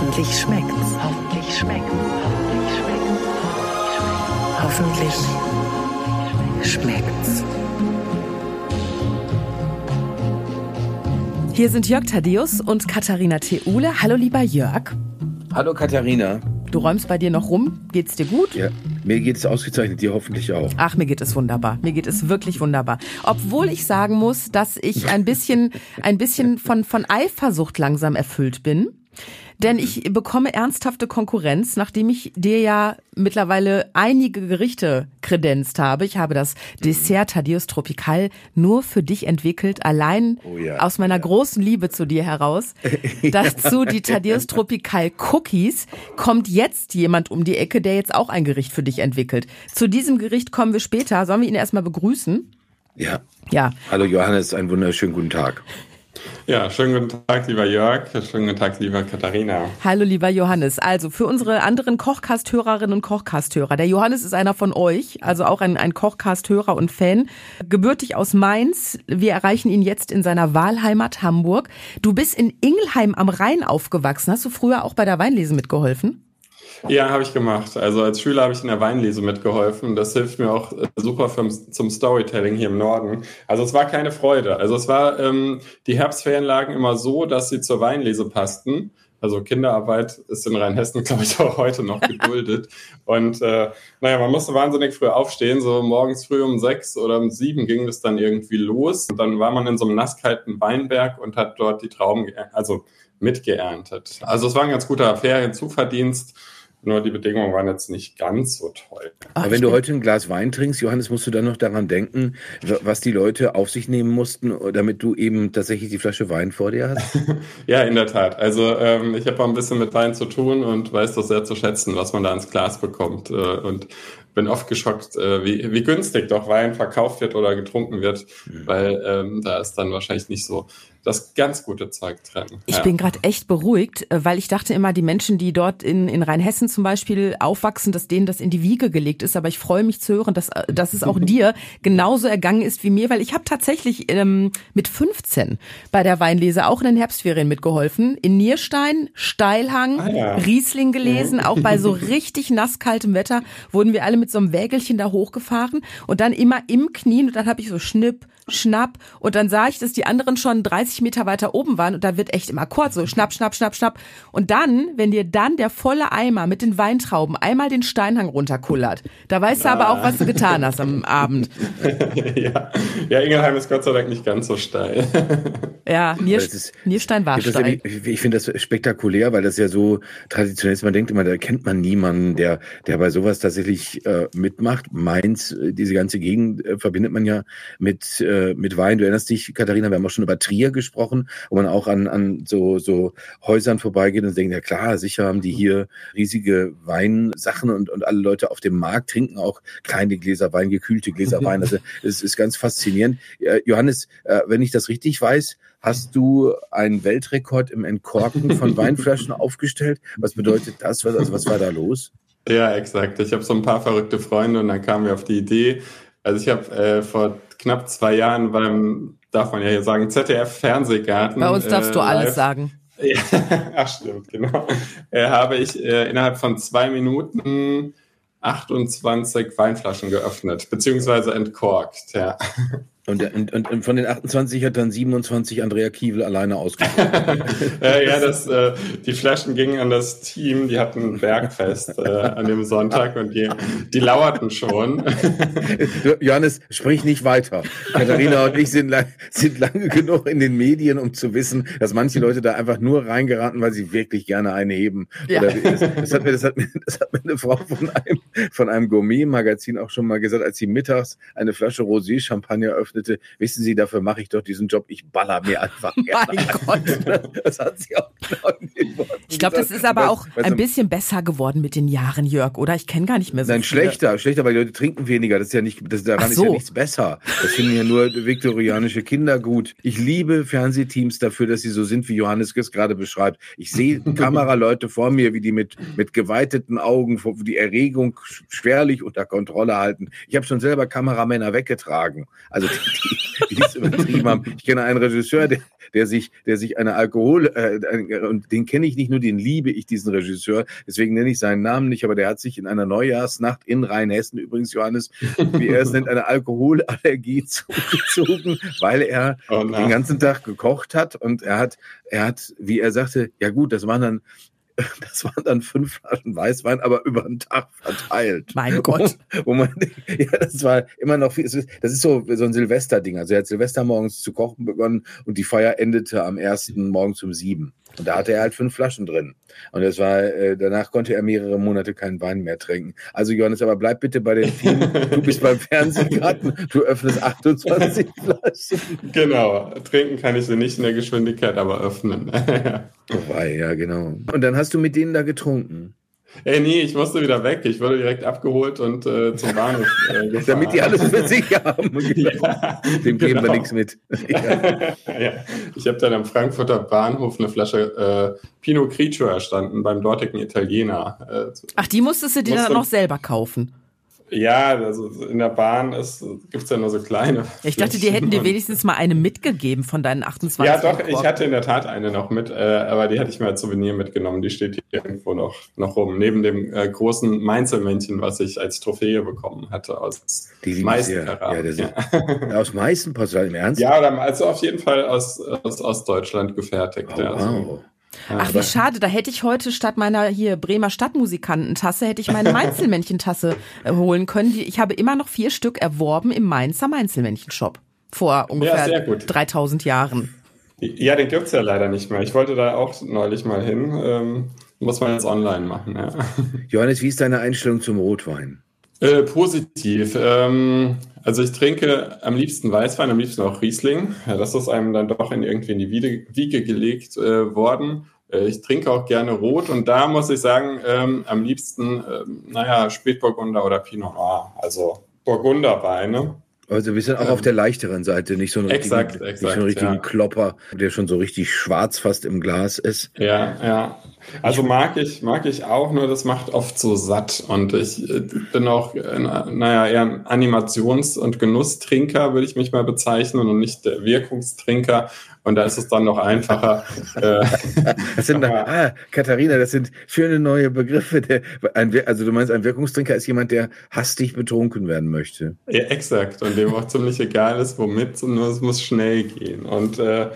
Hoffentlich schmeckt's. Hoffentlich schmeckt's. Hoffentlich schmeckt's. Hoffentlich schmeckt's. Hier sind Jörg Thaddeus und Katharina Theule. Hallo lieber Jörg. Hallo Katharina. Du räumst bei dir noch rum. Geht's dir gut? Ja, mir geht es ausgezeichnet, dir hoffentlich auch. Ach, mir geht es wunderbar. Mir geht es wirklich wunderbar. Obwohl ich sagen muss, dass ich ein bisschen, ein bisschen von, von Eifersucht langsam erfüllt bin. Denn ich bekomme ernsthafte Konkurrenz, nachdem ich dir ja mittlerweile einige Gerichte kredenzt habe. Ich habe das Dessert Thaddeus Tropical nur für dich entwickelt, allein Oh ja, aus meiner ja. großen Liebe zu dir heraus. Dazu die Thaddeus Tropical Cookies. Kommt jetzt jemand um die Ecke, der jetzt auch ein Gericht für dich entwickelt. Zu diesem Gericht kommen wir später. Sollen wir ihn erstmal begrüßen? Ja. Ja. Hallo Johannes, einen wunderschönen guten Tag. Ja, schönen guten Tag, lieber Jörg. Schönen guten Tag, lieber Katharina. Hallo lieber Johannes. Also für unsere anderen Kochcast-Hörerinnen und Kochcast-Hörer. Der Johannes ist einer von euch, also auch ein, ein Kochcast-Hörer und Fan. Gebürtig aus Mainz. Wir erreichen ihn jetzt in seiner Wahlheimat Hamburg. Du bist in Ingelheim am Rhein aufgewachsen. Hast du früher auch bei der Weinlese mitgeholfen? Ja, habe ich gemacht. Also als Schüler habe ich in der Weinlese mitgeholfen. Das hilft mir auch äh, super für, zum Storytelling hier im Norden. Also es war keine Freude. Also es war, ähm, die Herbstferien lagen immer so, dass sie zur Weinlese passten. Also Kinderarbeit ist in Rheinhessen, glaube ich, auch heute noch geduldet. Und äh, naja, man musste wahnsinnig früh aufstehen. So morgens früh um sechs oder um sieben ging es dann irgendwie los. Und dann war man in so einem nasskalten Weinberg und hat dort die Trauben, also mitgeerntet. Also es war ein ganz guter Ferienzuverdienst. Nur die Bedingungen waren jetzt nicht ganz so toll. Ach, Aber wenn du heute ein Glas Wein trinkst, Johannes, musst du dann noch daran denken, wa- was die Leute auf sich nehmen mussten, damit du eben tatsächlich die Flasche Wein vor dir hast? Ja, in der Tat. Also ähm, ich habe auch ein bisschen mit Wein zu tun und weiß das sehr zu schätzen, was man da ins Glas bekommt. Äh, und bin oft geschockt, äh, wie, wie günstig doch Wein verkauft wird oder getrunken wird, weil ähm, da ist dann wahrscheinlich nicht so das ganz gute Zeug drin. Ich Ja. bin gerade echt beruhigt, äh, weil ich dachte immer, die Menschen, die dort in, in Rheinhessen zum Beispiel aufwachsen, dass denen das in die Wiege gelegt ist. Aber ich freue mich zu hören, dass, äh, dass es auch dir genauso ergangen ist wie mir, weil ich habe tatsächlich ähm, mit 15 bei der Weinlese auch in den Herbstferien mitgeholfen. In Nierstein, Steilhang, Ah, ja. Riesling gelesen. Auch bei so richtig nasskaltem Wetter wurden wir alle mit so einem Wägelchen da hochgefahren und dann immer im Knien und dann habe ich so Schnipp, Schnapp und dann sah ich, dass die anderen schon 30 Meter weiter oben waren und da wird echt im Akkord so Schnapp, Schnapp, Schnapp, Schnapp. Und dann, wenn dir dann der volle Eimer mit den Weintrauben einmal den Steinhang runterkullert, da weißt du aber auch, was du getan hast am Abend. ja. ja, Ingelheim ist Gott sei Dank nicht ganz so steil. Ja, Nier, Das ist- Nierstein war ja- steil. ich, ich finde das spektakulär, weil das ja so traditionell ist. Man denkt immer, da kennt man niemanden, der, der bei sowas tatsächlich äh, mitmacht. Mainz, äh, diese ganze Gegend äh, verbindet man ja mit, äh, mit Wein. Du erinnerst dich, Katharina, wir haben auch schon über Trier gesprochen, wo man auch an, an so, so Häusern vorbeigeht und denkt, ja klar, sicher haben die hier riesige Weinsachen und, und alle Leute auf dem Markt trinken auch kleine Gläser Wein, gekühlte Gläser Wein. Also es ist ganz faszinierend. Äh, Johannes, äh, wenn ich das richtig weiß, hast du einen Weltrekord im Entkorken von Weinflaschen aufgestellt. Was bedeutet das? Was, also was war da los? Ja, exakt. Ich habe so ein paar verrückte Freunde und dann kamen wir auf die Idee. Also ich habe äh, vor knapp zwei Jahren beim, darf man ja hier sagen, ZDF-Fernsehgarten. Bei uns darfst du äh, alles live- sagen. Ja, ach stimmt, genau. Äh, habe ich äh, innerhalb von zwei Minuten 28 Weinflaschen geöffnet, beziehungsweise entkorkt, ja. Und, und, und, von den 28 hat dann 27 Andrea Kiewel alleine äh, ja, das, äh, die Flaschen gingen an das Team, die hatten ein Bergfest äh, an dem Sonntag und die, die lauerten schon. Johannes, sprich nicht weiter. Katharina und ich sind, lang, sind lange genug in den Medien, um zu wissen, dass manche Leute da einfach nur reingeraten, weil sie wirklich gerne eine heben. Ja. Oder, das, das, hat mir, das, hat mir, das hat mir eine Frau von einem, von einem Gourmet-Magazin auch schon mal gesagt, als sie mittags eine Flasche Rosé-Champagner öffnete. Wissen Sie, dafür mache ich doch diesen Job. Ich baller mir einfach. Mein Gott. Das hat sie auch genau Ich glaube, das ist aber auch ein so- bisschen besser geworden mit den Jahren, Jörg, oder? Ich kenne gar nicht mehr so Nein, viele. schlechter, schlechter, weil die Leute trinken weniger. Das ist ja nicht, das, daran Ach ist so. ja nichts besser. Das finden ja nur viktorianische Kinder gut. Ich liebe Fernsehteams dafür, dass sie so sind, wie Johannes es gerade beschreibt. Ich sehe Kameraleute vor mir, wie die mit, mit geweiteten Augen die Erregung schwerlich unter Kontrolle halten. Ich habe schon selber Kameramänner weggetragen. Also die, die es übertrieben haben. Ich kenne einen Regisseur, der, der sich, der sich eine Alkohol, äh, und den kenne ich nicht nur, den liebe ich, diesen Regisseur, deswegen nenne ich seinen Namen nicht, aber der hat sich in einer Neujahrsnacht in Rheinhessen, übrigens Johannes, wie er es nennt, eine Alkoholallergie zugezogen, weil er oh den ganzen Tag gekocht hat. Und er hat, er hat, wie er sagte, ja gut, das waren dann das waren dann fünf Flaschen Weißwein, aber über den Tag verteilt. Mein Gott. Wo, man, ja, das war immer noch viel, das ist so, so ein Silvesterding. Also er hat Silvester morgens zu kochen begonnen und die Feier endete am ersten morgens um sieben. Und da hatte er halt fünf Flaschen drin. Und das war, äh, danach konnte er mehrere Monate keinen Wein mehr trinken. Also Johannes, aber bleib bitte bei den Filmen. Du bist beim Fernsehgarten, du öffnest 28 Flaschen. Genau, trinken kann ich sie nicht in der Geschwindigkeit, aber öffnen. Wobei, ja, genau. Und dann hast du mit denen da getrunken. Ey, nee, ich musste wieder weg. Ich wurde direkt abgeholt und äh, zum Bahnhof äh, gefahren. Damit die alles für sich haben. ja, Dem geben genau. wir nichts mit. ja. ja. Ich habe dann am Frankfurter Bahnhof eine Flasche äh, Pinot Grigio erstanden beim dortigen Italiener. Äh, Ach, die musstest du dir musste, dann noch selber kaufen? Ja, also in der Bahn gibt es ja nur so kleine. Ich dachte, die hätten dir wenigstens mal eine mitgegeben von deinen 28. Ja, doch, ich hatte in der Tat eine noch mit, äh, aber die hatte ich mir als Souvenir mitgenommen. Die steht hier irgendwo noch, noch rum, neben dem äh, großen Mainzelmännchen, was ich als Trophäe bekommen hatte aus Meißenkarat. Ja, ja. aus Meißenpostal im Ernst? Ja, also auf jeden Fall aus, aus Ostdeutschland gefertigt. Oh, ja, also. Ach, wie schade, da hätte ich heute statt meiner hier Bremer Stadtmusikantentasse, hätte ich meine Mainzelmännchentasse äh, holen können. Die, ich habe immer noch vier Stück erworben im Mainzer Mainzelmännchen-Shop. Vor ungefähr ja, 3000 Jahren. Ja, den gibt's ja leider nicht mehr. Ich wollte da auch neulich mal hin. Ähm, muss man jetzt online machen, ja. Johannes, wie ist deine Einstellung zum Rotwein? Äh, positiv. Ähm, also ich trinke am liebsten Weißwein, am liebsten auch Riesling. Ja, das ist einem dann doch in irgendwie in die Wiege, gelegt äh, worden. Äh, ich trinke auch gerne Rot und da muss ich sagen, ähm, am liebsten, ähm, naja, Spätburgunder oder Pinot Noir, also Burgunderweine. Also wir sind auch ähm, auf der leichteren Seite, nicht so ein exakt, richtigen, exakt, nicht so einen richtigen ja. Klopper, der schon so richtig schwarz fast im Glas ist. Ja, ja. Also mag ich, mag ich auch, nur das macht oft so satt. Und ich äh, bin auch, äh, naja, eher ein Animations- und Genusstrinker, würde ich mich mal bezeichnen, und nicht der Wirkungstrinker. Und da ist es dann noch einfacher. äh, das sind da, ah, Katharina, das sind schöne neue Begriffe. Der, ein, also du meinst, ein Wirkungstrinker ist jemand, der hastig betrunken werden möchte. Ja, exakt. Und dem auch ziemlich egal ist, womit, nur es muss schnell gehen. Und äh,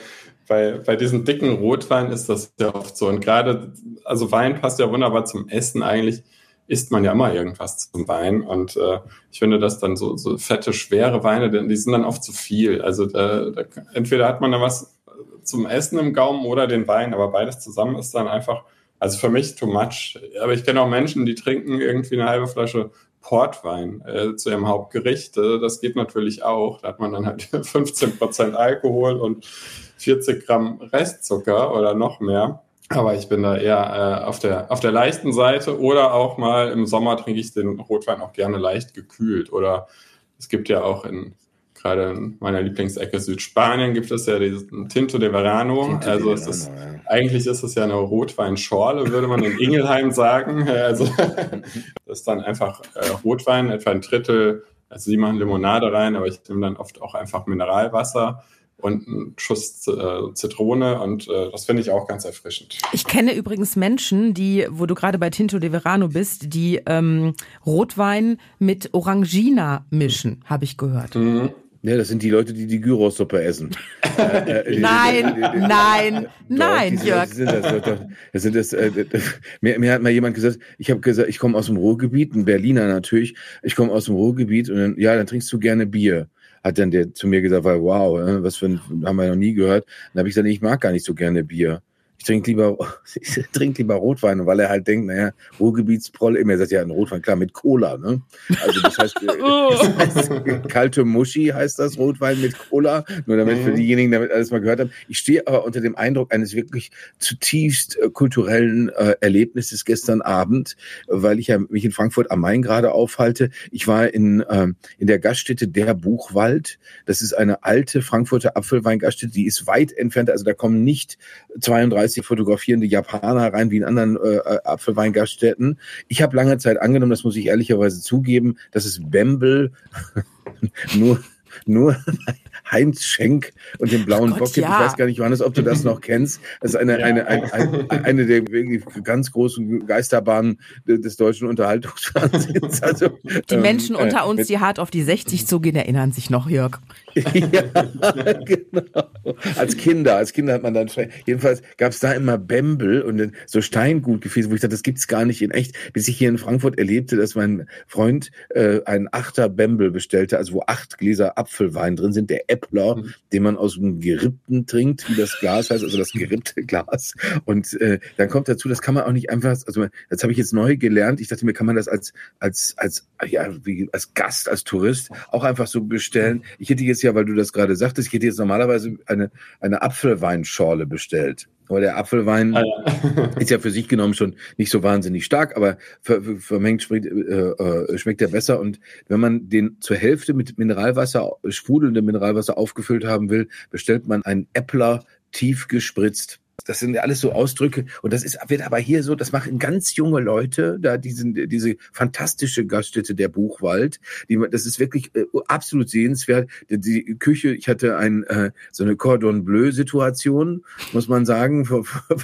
bei, bei diesen dicken Rotwein ist das ja oft so. Und gerade, also Wein passt ja wunderbar zum Essen eigentlich isst man ja immer irgendwas zum Wein. Und äh, ich finde, dass dann so, so fette, schwere Weine, die sind dann oft zu viel. Also da, da, entweder hat man da was zum Essen im Gaumen oder den Wein, aber beides zusammen ist dann einfach, also für mich too much. Aber ich kenne auch Menschen, die trinken irgendwie eine halbe Flasche Portwein äh, zu ihrem Hauptgericht. Äh, das geht natürlich auch. Da hat man dann halt 15 Prozent Alkohol und 40 Gramm Restzucker oder noch mehr. Aber ich bin da eher äh, auf, der, auf der leichten Seite oder auch mal im Sommer trinke ich den Rotwein auch gerne leicht gekühlt. Oder es gibt ja auch in gerade in meiner Lieblingsecke Südspanien gibt es ja diesen Tinto de Verano. Tinto also de Verano, ist, ja. eigentlich ist es ja eine Rotweinschorle, würde man in Ingelheim sagen. Also das ist dann einfach äh, Rotwein, etwa ein Drittel. Also sie machen Limonade rein, aber ich nehme dann oft auch einfach Mineralwasser und einen Schuss äh, Zitrone und äh, das finde ich auch ganz erfrischend. Ich kenne übrigens Menschen, die, wo du gerade bei Tinto de Verano bist, die ähm, Rotwein mit Orangina mischen, habe ich gehört. Mhm. Ja, das sind die Leute, die die Gyros-Suppe essen. äh, äh, nein, nein, nein, Jörg. Sind das, das sind das, äh, mir, mir hat mal jemand gesagt, ich habe gesagt, ich komme aus dem Ruhrgebiet, ein Berliner natürlich, ich komme aus dem Ruhrgebiet und dann, ja, dann trinkst du gerne Bier hat dann der zu mir gesagt, weil, wow, äh, was für ein, haben wir noch nie gehört. Dann habe ich gesagt, ich mag gar nicht so gerne Bier ich trinke lieber, ich trinke lieber Rotwein, weil er halt denkt, naja, Ruhrgebietsproll, immer sagt ja ein Rotwein, klar, mit Cola, ne? Also das heißt, das heißt kalte Muschi heißt das, Rotwein mit Cola, nur damit für mhm. diejenigen, damit alles mal gehört haben. Ich stehe aber unter dem Eindruck eines wirklich zutiefst äh, kulturellen äh, Erlebnisses gestern Abend, weil ich ja mich in Frankfurt am Main gerade aufhalte. Ich war in, ähm, in der Gaststätte Der Buchwald. Das ist eine alte Frankfurter Apfelweingaststätte, die ist weit entfernt, also da kommen nicht 32 30 fotografierende Japaner rein wie in anderen äh, äh, Apfelweingaststätten. Ich habe lange Zeit angenommen, das muss ich ehrlicherweise zugeben, dass es Bembel nur nur Heinz Schenk und den blauen Gott, Bock gibt. ja. Ich weiß gar nicht, Johannes, ob du das noch kennst. Das ist eine, Ja. eine, eine, eine, eine der wirklich ganz großen Geisterbahnen des deutschen Unterhaltungsfernsehens. Also, Die ähm, Menschen äh, unter uns, die hart auf die 60 zugehen, erinnern sich noch, Jörg. Ja, genau. Als Kinder, als Kinder hat man dann, jedenfalls gab es da immer Bembel und so Steingutgefäße, wo ich dachte, das gibt's gar nicht in echt, bis ich hier in Frankfurt erlebte, dass mein Freund äh, einen Achter Bembel bestellte, also wo acht Gläser Apfelwein drin sind, der Äppler, Mhm. den man aus dem Gerippten trinkt, wie das Glas heißt, also das gerippte Glas. Und äh, dann kommt dazu, das kann man auch nicht einfach, also das habe ich jetzt neu gelernt. Ich dachte mir, kann man das als als als ja wie als Gast, als Tourist auch einfach so bestellen. Ich hätte jetzt ja, weil du das gerade sagtest, ich hätte jetzt normalerweise eine eine Apfelweinschorle bestellt. Aber der Apfelwein Ah, ja. ist ja für sich genommen schon nicht so wahnsinnig stark, aber ver, ver, vermengt schmeckt, äh, äh, schmeckt er besser. Und wenn man den zur Hälfte mit Mineralwasser, sprudelndem Mineralwasser aufgefüllt haben will, bestellt man einen Äppler tief gespritzt. Das sind ja alles so Ausdrücke. Und das ist, wird aber hier so, das machen ganz junge Leute, da diesen, diese fantastische Gaststätte der Buchwald. Die, das ist wirklich äh, absolut sehenswert. Die, die Küche, ich hatte ein, äh, so eine Cordon Bleu-Situation, muss man sagen, von, von,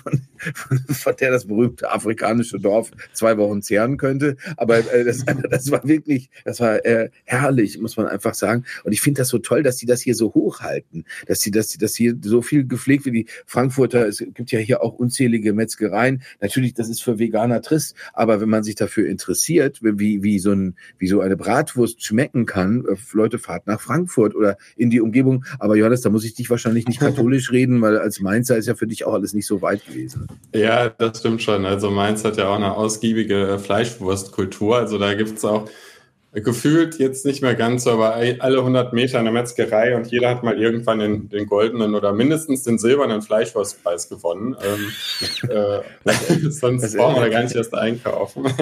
von, von der das berühmte afrikanische Dorf zwei Wochen zehren könnte. Aber äh, das, das war wirklich, das war äh, herrlich, muss man einfach sagen. Und ich finde das so toll, dass die das hier so hochhalten, dass sie, dass sie das hier so viel gepflegt wie die Frankfurter. Es gibt ja hier auch unzählige Metzgereien. Natürlich, das ist für Veganer trist, aber wenn man sich dafür interessiert, wie, wie so ein, wie so eine Bratwurst schmecken kann, äh, Leute, fahrt nach Frankfurt oder in die Umgebung. Aber Johannes, da muss ich dich wahrscheinlich nicht katholisch reden, weil als Mainzer ist ja für dich auch alles nicht so weit gewesen. Ja, das stimmt schon. Also Mainz hat ja auch eine ausgiebige äh, Fleischwurstkultur. Also da gibt's auch gefühlt jetzt nicht mehr ganz so, aber alle 100 Meter eine Metzgerei und jeder hat mal irgendwann den, den goldenen oder mindestens den silbernen Fleischwurstpreis gewonnen. Ähm, äh, sonst Das- brauchen wir da gar nicht erst einkaufen.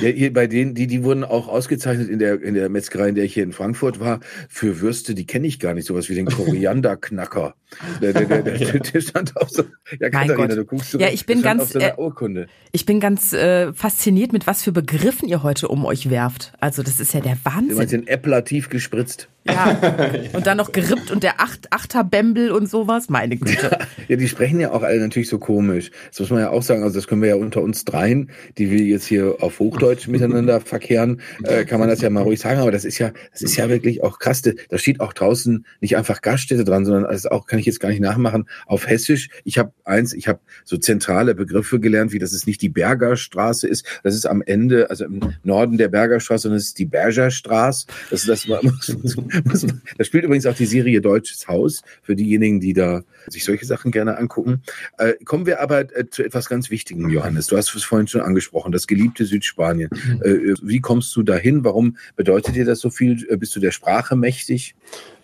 Ja, hier bei denen, die, die wurden auch ausgezeichnet in der, in der Metzgerei, in der ich hier in Frankfurt war, für Würste, die kenne ich gar nicht, sowas wie den Korianderknacker. Der, der, der, der, der stand auf so, ja, Katharina, du guckst so, Ja, ich bin ganz, auf so einer äh, Urkunde. Ich bin ganz äh, fasziniert, mit was für Begriffen ihr heute um euch werft. Also das ist ja der Du meinst Wahnsinn. den Äppler tief gespritzt. Ja. Und dann noch gerippt und der Acht, Achterbembel und sowas. Meine Güte. Ja, die sprechen ja auch alle natürlich so komisch. Das muss man ja auch sagen. Also das können wir ja unter uns dreien, die wir jetzt hier auf Hochdeutsch miteinander verkehren, äh, kann man das ja mal ruhig sagen. Aber das ist ja, das ist ja wirklich auch krass. Da steht auch draußen nicht einfach Gaststätte dran, sondern also auch kann ich jetzt gar nicht nachmachen auf Hessisch. Ich habe eins, ich habe so zentrale Begriffe gelernt, wie dass es nicht die Bergerstraße ist. Das ist am Ende, also im Norden der Bergerstraße, sondern es ist die Bergerstraße. Das, das, muss, muss, da spielt übrigens auch die Serie Deutsches Haus für diejenigen, die da sich solche Sachen gerne angucken. Äh, kommen wir aber äh, zu etwas ganz Wichtigem, Johannes. Du hast es vorhin schon angesprochen, das geliebte Südspanien. Äh, wie kommst du dahin? Warum bedeutet dir das so viel? Äh, Bist du der Sprache mächtig?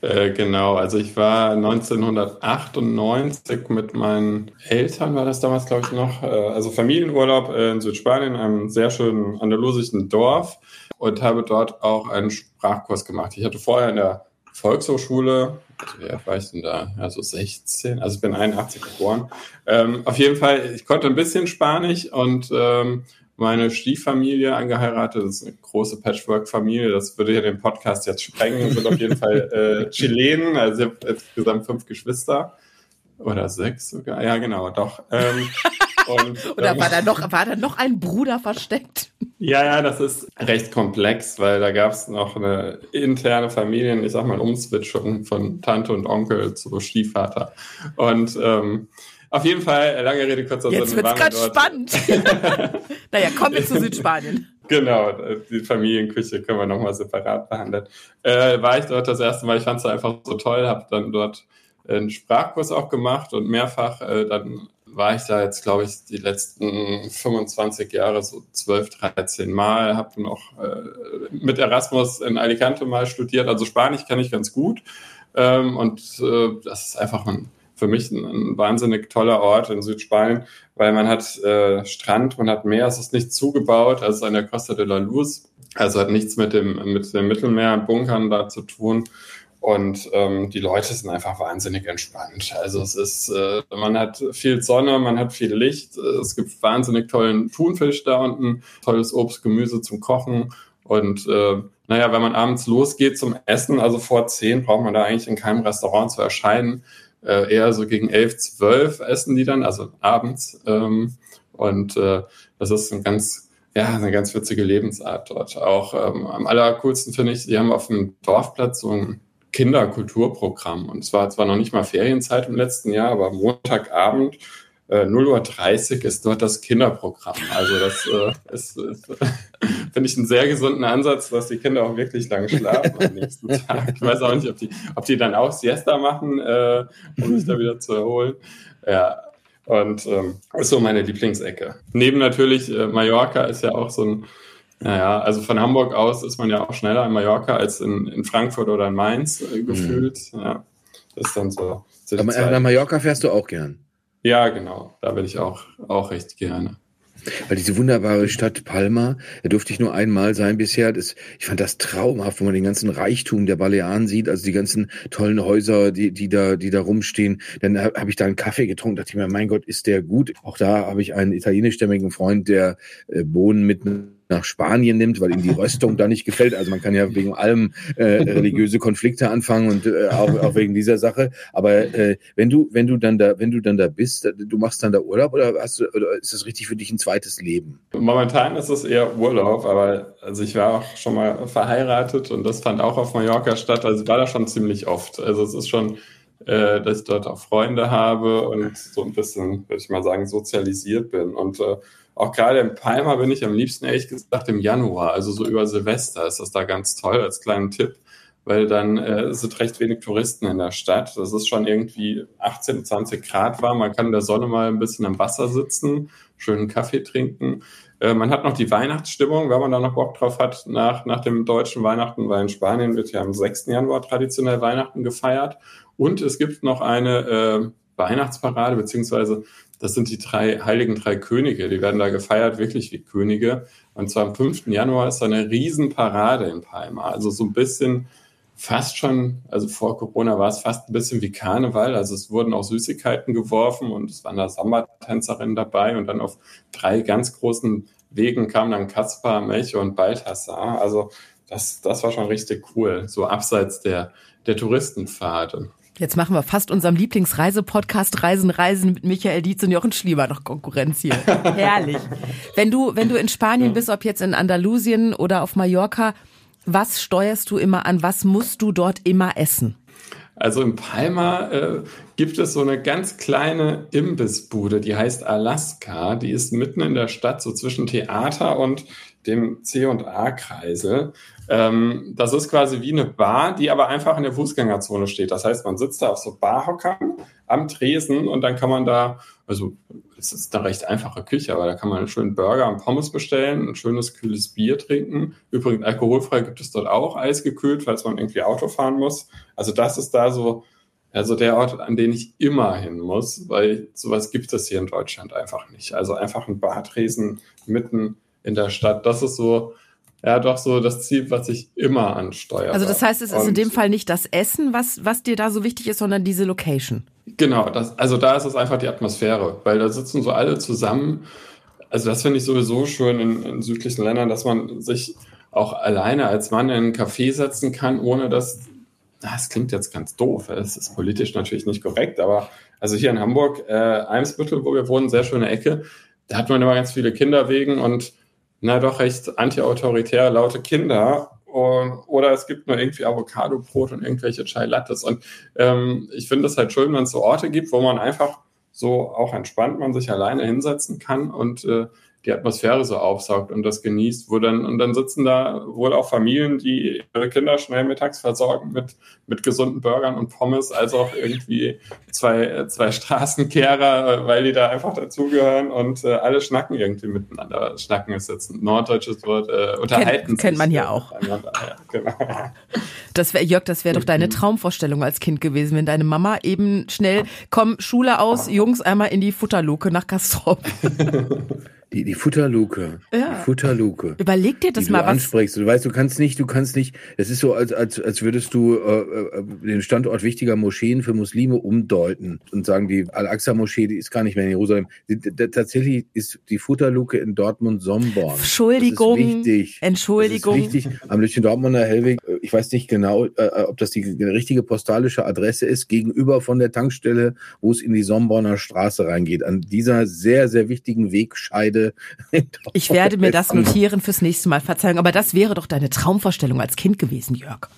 Äh, genau, also ich war 1998 mit meinen Eltern, war das damals, glaube ich, noch, äh, also Familienurlaub äh, in Südspanien, einem sehr schönen andalusischen Dorf und habe dort auch einen Sprachkurs gemacht. Ich hatte vorher in der Volkshochschule, also wie alt war ich denn da? Also 16, also ich bin 81 geboren. Ähm, auf jeden Fall, ich konnte ein bisschen Spanisch und ähm, meine Stieffamilie angeheiratet, das ist eine große Patchwork-Familie, das würde ja den Podcast jetzt sprengen, sind auf jeden Fall äh, Chilenen, also ich habe insgesamt fünf Geschwister oder sechs sogar, ja genau, doch. Ähm, und, Oder war da noch, war da noch ein Bruder versteckt? ja, ja, das ist recht komplex, weil da gab es noch eine interne Familien, ich sag mal, Umswitchung von Tante und Onkel zu Stiefvater. Und ähm, auf jeden Fall, lange Rede, kurzer Sinn. Jetzt wird's waren wir gerade spannend. naja, kommen wir zu Südspanien. Genau, die Familienküche können wir nochmal separat behandeln. Äh, war ich dort das erste Mal, ich fand es einfach so toll, habe dann dort einen Sprachkurs auch gemacht und mehrfach, äh, dann war ich da jetzt, glaube ich, die letzten 25 Jahre so 12, 13 Mal, habe noch äh, mit Erasmus in Alicante mal studiert, also Spanisch kann ich ganz gut. Ähm, und äh, das ist einfach ein, für mich ein, ein wahnsinnig toller Ort in Südspanien, weil man hat äh, Strand, man hat Meer, es ist nicht zugebaut, also an der Costa de la Luz, also hat nichts mit dem, mit dem Mittelmeerbunkern da zu tun. Und ähm, die Leute sind einfach wahnsinnig entspannt. Also es ist, äh, man hat viel Sonne, man hat viel Licht, es gibt wahnsinnig tollen Thunfisch da unten, tolles Obst, Gemüse zum Kochen. Und äh, naja, wenn man abends losgeht zum Essen, also vor zehn, braucht man da eigentlich in keinem Restaurant zu erscheinen. Äh, eher so gegen elf, zwölf essen die dann, also abends. Ähm, und äh, das ist ein ganz, ja, eine ganz witzige Lebensart dort. Auch ähm, am allercoolsten finde ich, sie haben auf dem Dorfplatz so ein Kinderkulturprogramm. Und es war zwar noch nicht mal Ferienzeit im letzten Jahr, aber Montagabend äh, 0.30 Uhr ist dort das Kinderprogramm. Also das äh, ist, ist finde ich einen sehr gesunden Ansatz, dass die Kinder auch wirklich lange schlafen am nächsten Tag. Ich weiß auch nicht, ob die, ob die dann auch Siesta machen, äh, um sich da wieder zu erholen. Ja, und ähm, ist so meine Lieblingsecke. Neben natürlich äh, Mallorca ist ja auch so ein, naja, also von Hamburg aus ist man ja auch schneller in Mallorca als in, in Frankfurt oder in Mainz äh, gefühlt. Mhm. Ja, das ist dann so. Aber nach Mallorca fährst du auch gern? Ja, genau. Da bin ich auch, auch recht gerne. Weil diese wunderbare Stadt Palma, da durfte ich nur einmal sein bisher. Das, ich fand das traumhaft, wo man den ganzen Reichtum der Balearen sieht, also die ganzen tollen Häuser, die, die da, die da rumstehen. Dann habe hab ich da einen Kaffee getrunken, dachte ich mir, mein Gott, ist der gut. Auch da habe ich einen italienischstämmigen Freund, der äh, Bohnen mit nach Spanien nimmt, weil ihm die Röstung da nicht gefällt. Also man kann ja wegen allem äh, religiöse Konflikte anfangen und äh, auch, auch wegen dieser Sache. Aber äh, wenn du wenn du dann da wenn du dann da bist, du machst dann da Urlaub oder hast du oder ist das richtig für dich ein zweites Leben? Momentan ist es eher Urlaub, aber also ich war auch schon mal verheiratet und das fand auch auf Mallorca statt. Also ich war da schon ziemlich oft. Also es ist schon äh, dass ich dort auch Freunde habe und so ein bisschen, würde ich mal sagen, sozialisiert bin. Und äh, auch gerade in Palma bin ich am liebsten, ehrlich gesagt, im Januar, also so über Silvester ist das da ganz toll als kleinen Tipp, weil dann äh, sind recht wenig Touristen in der Stadt. Das ist schon irgendwie 18, 20 Grad warm. Man kann in der Sonne mal ein bisschen im Wasser sitzen, schönen Kaffee trinken. Äh, man hat noch die Weihnachtsstimmung, wenn man da noch Bock drauf hat, nach, nach dem deutschen Weihnachten, weil in Spanien wird ja am 6. Januar traditionell Weihnachten gefeiert. Und es gibt noch eine äh, Weihnachtsparade, beziehungsweise das sind die drei heiligen drei Könige. Die werden da gefeiert, wirklich wie Könige. Und zwar am 5. Januar ist da eine Riesenparade in Palma. Also so ein bisschen fast schon, also vor Corona war es fast ein bisschen wie Karneval. Also es wurden auch Süßigkeiten geworfen und es waren da Samba-Tänzerinnen dabei. Und dann auf drei ganz großen Wegen kamen dann Kaspar, Melchior und Balthasar. Also das, das war schon richtig cool, so abseits der, der Touristenpfade. Jetzt machen wir fast unserem Lieblingsreisepodcast Reisen, Reisen mit Michael Dietz und Jochen Schlieber noch Konkurrenz hier. Herrlich. Wenn du, wenn du in Spanien bist, ob jetzt in Andalusien oder auf Mallorca, was steuerst du immer an? Was musst du dort immer essen? Also in Palma äh, gibt es so eine ganz kleine Imbissbude, die heißt Alaska. Die ist mitten in der Stadt, so zwischen Theater und dem C&A-Kreisel. Ähm, das ist quasi wie eine Bar, die aber einfach in der Fußgängerzone steht. Das heißt, man sitzt da auf so Barhockern am Tresen und dann kann man da, also es ist eine recht einfache Küche, aber da kann man einen schönen Burger und Pommes bestellen, ein schönes kühles Bier trinken. Übrigens alkoholfrei gibt es dort auch eisgekühlt, falls man irgendwie Auto fahren muss. Also das ist da so also der Ort, an den ich immer hin muss, weil sowas gibt es hier in Deutschland einfach nicht. Also einfach ein Bartresen mitten in der Stadt. Das ist so, ja, doch so das Ziel, was ich immer ansteuere. Also das heißt, es ist Und in dem Fall nicht das Essen, was, was dir da so wichtig ist, sondern diese Location. Genau, das, also da ist es einfach die Atmosphäre, weil da sitzen so alle zusammen. Also das finde ich sowieso schön in, in südlichen Ländern, dass man sich auch alleine als Mann in einen Café setzen kann, ohne dass, das klingt jetzt ganz doof, es ist politisch natürlich nicht korrekt, aber also hier in Hamburg, äh, Eimsbüttel, wo wir wohnen, sehr schöne Ecke, da hat man immer ganz viele Kinderwegen und na doch recht antiautoritär laute Kinder. Oder es gibt nur irgendwie Avocado-Brot und irgendwelche Chai Lattes. Und ähm, ich finde es halt schön, wenn es so Orte gibt, wo man einfach so auch entspannt man sich alleine hinsetzen kann und äh, die Atmosphäre so aufsaugt und das genießt, wo dann, und dann sitzen da wohl auch Familien, die ihre Kinder schnell mittags versorgen mit, mit gesunden Burgern und Pommes, als auch irgendwie zwei, zwei Straßenkehrer, weil die da einfach dazugehören und äh, alle schnacken irgendwie miteinander. Schnacken ist jetzt ein norddeutsches Wort, äh, unterhalten. Kennt, kennt man ja auch. genau. Das wäre, Jörg, das wäre doch deine Traumvorstellung als Kind gewesen, wenn deine Mama eben schnell, komm, Schule aus, Jungs, einmal in die Futterluke nach Kastrop. Die, die Futterluke. Ja. Die Futterluke. Überleg dir das die mal, du was. ansprichst. Du weißt, du kannst nicht, du kannst nicht, es ist so, als, als, als würdest du äh, äh, den Standort wichtiger Moscheen für Muslime umdeuten und sagen, die Al-Aqsa-Moschee, die ist gar nicht mehr in Jerusalem. Die, die, tatsächlich ist die Futterluke in Dortmund-Somborn. Entschuldigung. Das ist wichtig. Entschuldigung. Das ist wichtig. Am Lütchen-Dortmunder Hellweg, äh, ich weiß nicht genau, äh, ob das die richtige postalische Adresse ist, gegenüber von der Tankstelle, wo es in die Somborner Straße reingeht. An dieser sehr, sehr wichtigen Wegscheide. Ich werde mir das notieren fürs nächste Mal. Verzeihung, aber das wäre doch deine Traumvorstellung als Kind gewesen, Jörg.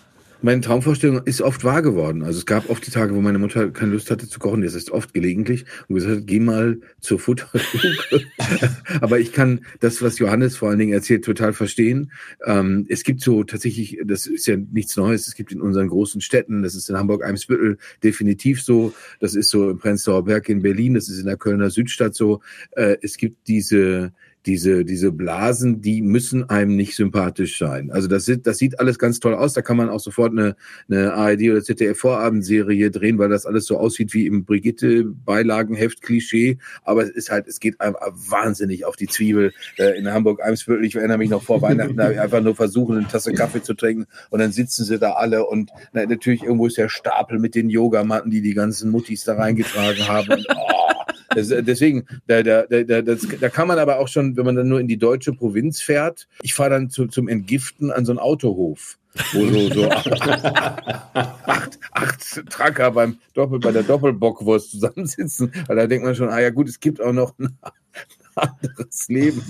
Meine Traumvorstellung ist oft wahr geworden. Also es gab oft die Tage, wo meine Mutter keine Lust hatte zu kochen. Das ist oft gelegentlich und gesagt hat, geh mal zur Futterluke. Aber ich kann das, was Johannes vor allen Dingen erzählt, total verstehen. Ähm, es gibt so tatsächlich, das ist ja nichts Neues. Es gibt in unseren großen Städten, das ist in Hamburg-Eimsbüttel definitiv so. Das ist so im Prenzlauer Berg in Berlin. Das ist in der Kölner Südstadt so. Äh, es gibt diese diese, diese Blasen, die müssen einem nicht sympathisch sein. Also das, sieht, das sieht alles ganz toll aus. Da kann man auch sofort eine, eine ARD oder ZDF Vorabendserie drehen, weil das alles so aussieht wie im Brigitte Beilagenheft Klischee. Aber es ist halt, es geht einem wahnsinnig auf die Zwiebel äh, in Hamburg Eimsbüttel. Ich erinnere mich noch vor Weihnachten, da einfach nur versuchen, eine Tasse Kaffee zu trinken und dann sitzen sie da alle und na, natürlich irgendwo ist der Stapel mit den Yogamatten, die die ganzen Muttis da reingetragen haben. Und, oh, das, deswegen, da, da, da, das, da kann man aber auch schon, wenn man dann nur in die deutsche Provinz fährt, ich fahre dann zu, zum Entgiften an so einen Autohof. Wo so, so acht, acht Tracker beim Doppel, bei der Doppelbockwurst zusammensitzen. Weil da denkt man schon, ah ja gut, es gibt auch noch ein anderes Leben.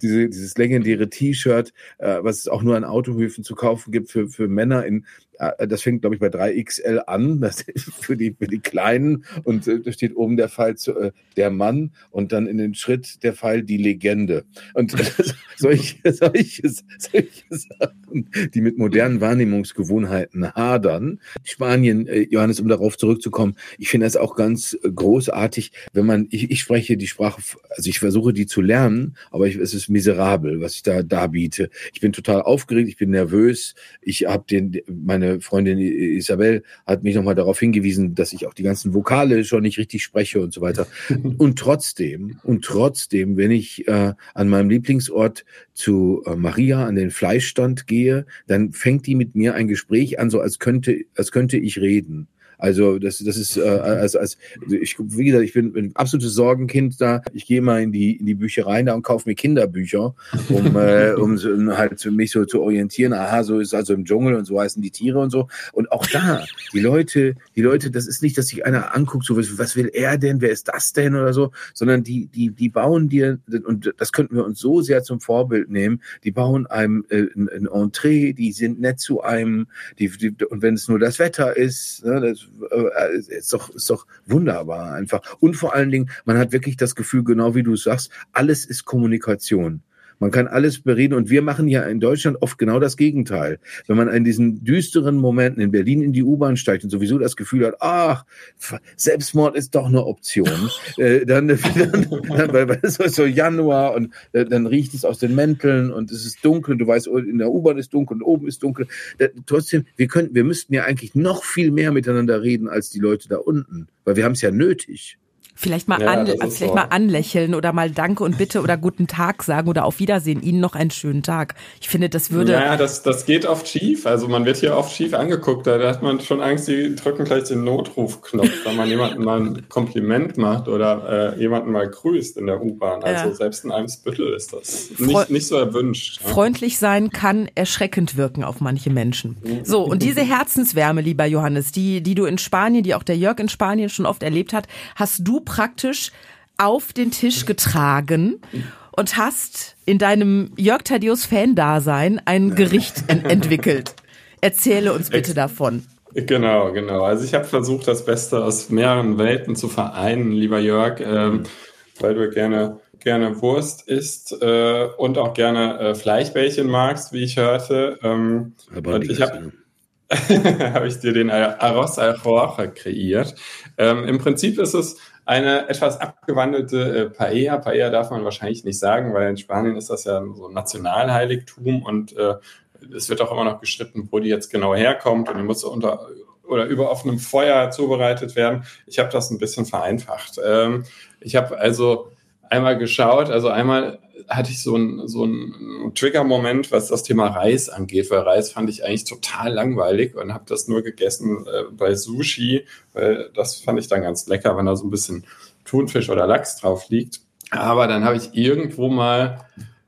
Diese, dieses legendäre T-Shirt, äh, was es auch nur an Autohöfen zu kaufen gibt für, für Männer in äh, das fängt, glaube ich, bei 3XL an, das ist für die, für die Kleinen. Und äh, da steht oben der Pfeil zu, äh, der Mann und dann in den Schritt der Pfeil die Legende. Und solche, solche, solche Sachen, die mit modernen Wahrnehmungsgewohnheiten hadern. Spanien, äh, Johannes, um darauf zurückzukommen, ich finde es auch ganz großartig, wenn man, ich, ich spreche die Sprache, also ich versuche die zu lernen, aber ich, es ist miserabel, was ich da darbiete. Ich bin total aufgeregt, ich bin nervös, ich habe den, meine meine Freundin Isabel hat mich nochmal darauf hingewiesen, dass ich auch die ganzen Vokale schon nicht richtig spreche und so weiter. Und trotzdem, und trotzdem, wenn ich äh, an meinem Lieblingsort zu äh, Maria an den Fleischstand gehe, dann fängt die mit mir ein Gespräch an, so als könnte, als könnte ich reden. Also das, das ist, äh, als, als ich, wie gesagt, ich bin ein absolutes Sorgenkind da. Ich gehe mal in die, in die Büchereien da und kaufe mir Kinderbücher, um, äh, um, um halt mich so zu orientieren. Aha, so ist also im Dschungel und so heißen die Tiere und so. Und auch da, die Leute, die Leute, das ist nicht, dass sich einer anguckt, so was, was will er denn, wer ist das denn oder so, sondern die, die, die bauen dir, und das könnten wir uns so sehr zum Vorbild nehmen, die bauen einem äh, ein, ein Entree, die sind nett zu einem, die, die, und wenn es nur das Wetter ist, ne, das äh, ist, doch, ist doch wunderbar einfach. Und vor allen Dingen, man hat wirklich das Gefühl, genau wie du sagst, alles ist Kommunikation. Man kann alles bereden und wir machen ja in Deutschland oft genau das Gegenteil. Wenn man in diesen düsteren Momenten in Berlin in die U-Bahn steigt und sowieso das Gefühl hat, ach, Selbstmord ist doch eine Option, äh, dann, dann, dann weil es ist so Januar und äh, dann riecht es aus den Mänteln und es ist dunkel, du weißt, in der U-Bahn ist dunkel und oben ist dunkel. Da, trotzdem, wir könnten, wir müssten ja eigentlich noch viel mehr miteinander reden als die Leute da unten, weil wir haben es ja nötig. Vielleicht mal, ja, an, vielleicht so. mal anlächeln oder mal Danke und Bitte oder guten Tag sagen oder auf Wiedersehen. Ihnen noch einen schönen Tag. Ich finde, das würde. Ja, das, das geht oft schief. Also man wird hier oft schief angeguckt. Da hat man schon Angst, die drücken gleich den Notrufknopf, wenn man jemanden mal ein Kompliment macht oder äh, jemanden mal grüßt in der U-Bahn. Also ja. selbst in einem Spüttel ist das nicht, nicht so erwünscht. Ja. Freundlich sein kann erschreckend wirken auf manche Menschen. So, und diese Herzenswärme, lieber Johannes, die, die du in Spanien, die auch der Jörg in Spanien schon oft erlebt hat, hast du praktisch auf den Tisch getragen und hast in deinem Jörg Thaddeus Fan-Dasein ein Gericht entwickelt. Erzähle uns bitte davon. Genau, genau. Also ich habe versucht, das Beste aus mehreren Welten zu vereinen, lieber Jörg, ähm, weil du gerne gerne Wurst isst äh, und auch gerne äh, Fleischbällchen magst, wie ich hörte. Ähm, und ich habe habe ich dir den Arroz al kreiert. Ähm, Im Prinzip ist es eine etwas abgewandelte äh, Paella. Paella darf man wahrscheinlich nicht sagen, weil in Spanien ist das ja so ein Nationalheiligtum und äh, es wird auch immer noch gestritten, wo die jetzt genau herkommt und die muss unter oder über offenem Feuer zubereitet werden. Ich habe das ein bisschen vereinfacht. Ähm, ich habe also einmal geschaut. Also einmal hatte ich so einen so Trigger-Moment, was das Thema Reis angeht, weil Reis fand ich eigentlich total langweilig und habe das nur gegessen äh, bei Sushi, weil das fand ich dann ganz lecker, wenn da so ein bisschen Thunfisch oder Lachs drauf liegt. Aber dann habe ich irgendwo mal,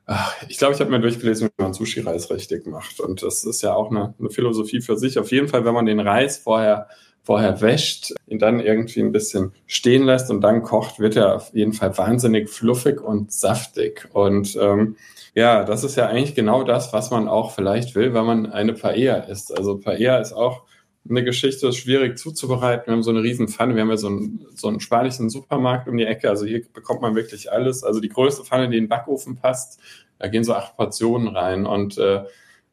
ach, ich glaube, ich habe mir durchgelesen, wie man Sushi-Reis richtig macht. Und das ist ja auch eine, eine Philosophie für sich. Auf jeden Fall, wenn man den Reis vorher vorher wäscht, ihn dann irgendwie ein bisschen stehen lässt und dann kocht, wird er auf jeden Fall wahnsinnig fluffig und saftig. Und ähm, ja, das ist ja eigentlich genau das, was man auch vielleicht will, wenn man eine Paella isst. Also Paella ist auch eine Geschichte, schwierig zuzubereiten. Wir haben so eine riesen Pfanne. Wir haben ja so einen, so einen spanischen Supermarkt um die Ecke. Also hier bekommt man wirklich alles. Also die größte Pfanne, die in den Backofen passt, da gehen so acht Portionen rein. Und äh,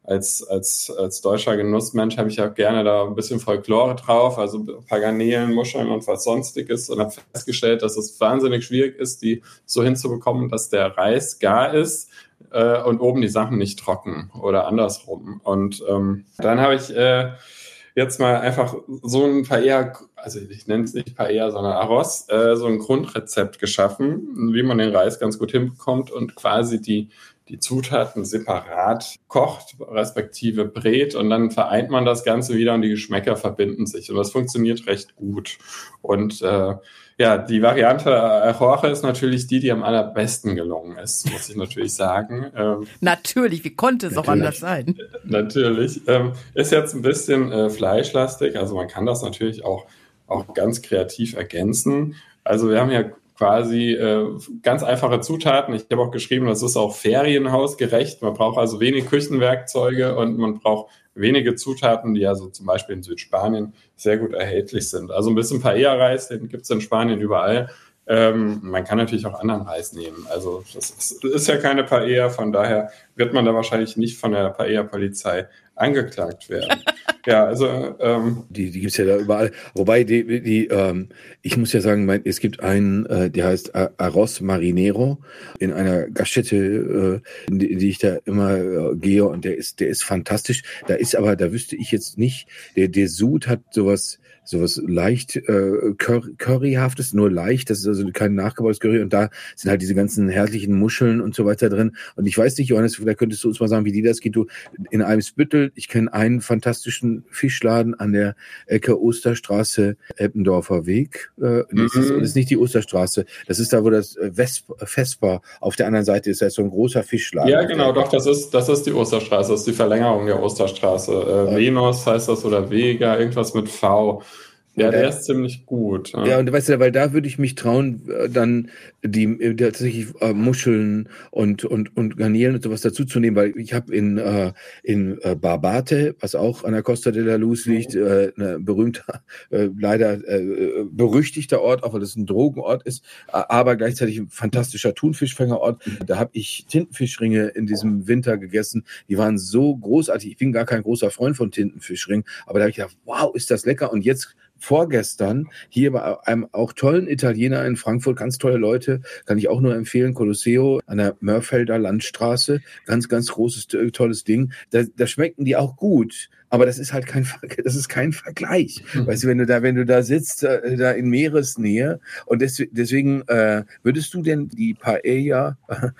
als, als, als deutscher Genussmensch habe ich auch gerne da ein bisschen Folklore drauf, also Garnelen, Muscheln und was sonstiges und habe festgestellt, dass es wahnsinnig schwierig ist, die so hinzubekommen, dass der Reis gar ist äh, und oben die Sachen nicht trocken oder andersrum. Und ähm, dann habe ich äh, jetzt mal einfach so ein paar eher, also ich nenne es nicht eher, sondern Aros, äh, so ein Grundrezept geschaffen, wie man den Reis ganz gut hinbekommt und quasi die die Zutaten separat kocht, respektive brät und dann vereint man das Ganze wieder und die Geschmäcker verbinden sich. Und das funktioniert recht gut. Und äh, ja, die Variante Jorge ist natürlich die, die am allerbesten gelungen ist, muss ich natürlich sagen. Ähm, natürlich, wie konnte es auch anders sein? Natürlich. Ähm, ist jetzt ein bisschen äh, fleischlastig, also man kann das natürlich auch, auch ganz kreativ ergänzen. Also wir haben ja quasi äh, ganz einfache Zutaten. Ich habe auch geschrieben, das ist auch ferienhausgerecht. Man braucht also wenig Küchenwerkzeuge und man braucht wenige Zutaten, die also zum Beispiel in Südspanien sehr gut erhältlich sind. Also ein bisschen Paella-Reis, den gibt es in Spanien überall. Ähm, man kann natürlich auch anderen Reis nehmen. Also das ist, ist ja keine Paella, von daher wird man da wahrscheinlich nicht von der Paella-Polizei angeklagt werden. ja, also ähm, die, die gibt's ja da überall. Wobei die, die ähm, ich muss ja sagen, mein, es gibt einen, äh, der heißt Arroz Marinero in einer Gaststätte, äh, in, die, in die ich da immer äh, gehe und der ist, der ist fantastisch. Da ist aber, da wüsste ich jetzt nicht, der, der Sud hat sowas sowas leicht äh, Curry, Curryhaftes, nur leicht, das ist also kein nachgebautes Curry und da sind halt diese ganzen herrlichen Muscheln und so weiter drin. Und ich weiß nicht, Johannes, vielleicht könntest du uns mal sagen, wie die das geht. Du in einem Spüttel, ich kenne einen fantastischen Fischladen an der Ecke Osterstraße, Eppendorfer Weg. Äh, mhm. das, ist, das ist nicht die Osterstraße, das ist da, wo das Vesp, Vespa auf der anderen Seite ist, da ist so ein großer Fischladen. Ja, genau, doch, das ist, das ist die Osterstraße, das ist die Verlängerung der Osterstraße. Äh, Venus heißt das oder Vega, irgendwas mit V. Ja, der, der ist ziemlich gut. Ja. ja, und weißt du, weil da würde ich mich trauen, äh, dann die äh, tatsächlich äh, Muscheln und und und Garnelen und sowas dazuzunehmen, weil ich habe in äh, in äh, Barbate, was auch an der Costa de la Luz liegt, mhm. äh, ein berühmter, äh, leider äh, berüchtigter Ort, auch weil es ein Drogenort ist, aber gleichzeitig ein fantastischer Thunfischfängerort. Da habe ich Tintenfischringe in diesem Winter gegessen. Die waren so großartig. Ich bin gar kein großer Freund von Tintenfischringen, aber da habe ich gedacht, wow, ist das lecker. Und jetzt vorgestern hier bei einem auch tollen Italiener in Frankfurt, ganz tolle Leute, kann ich auch nur empfehlen, Colosseo an der Mörfelder Landstraße, ganz, ganz großes, tolles Ding. Da, da schmecken die auch gut, aber das ist halt kein, das ist kein Vergleich. Mhm. Weißt du, wenn du da, wenn du da sitzt, äh, da in Meeresnähe und des, deswegen äh, würdest du denn die Paella äh,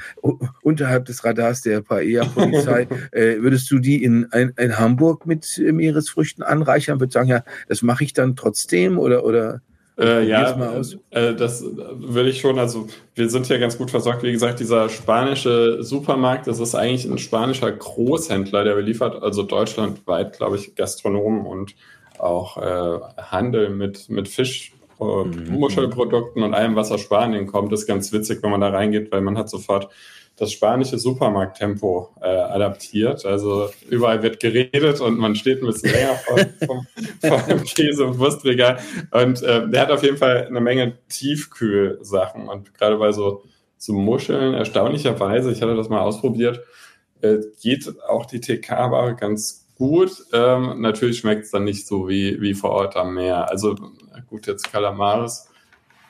unterhalb des Radars der Paella-Polizei, äh, würdest du die in, in, in Hamburg mit Meeresfrüchten anreichern? Würde sagen, ja, das mache ich dann trotzdem oder oder äh, ja, äh, das würde ich schon. Also wir sind hier ganz gut versorgt. Wie gesagt, dieser spanische Supermarkt, das ist eigentlich ein spanischer Großhändler, der beliefert also deutschlandweit, glaube ich, Gastronomen und auch äh, Handel mit, mit Fisch, äh, mhm. Muschelprodukten und allem, was aus Spanien kommt. Das ist ganz witzig, wenn man da reingeht, weil man hat sofort das spanische Supermarkttempo äh, adaptiert. Also überall wird geredet und man steht ein bisschen länger vor, vom, vor dem Käse- und Wurstregal. Und äh, der hat auf jeden Fall eine Menge Tiefkühlsachen. Und gerade bei so, so Muscheln, erstaunlicherweise, ich hatte das mal ausprobiert, äh, geht auch die TK-Ware ganz gut. Ähm, natürlich schmeckt es dann nicht so wie, wie vor Ort am Meer. Also gut, jetzt Calamares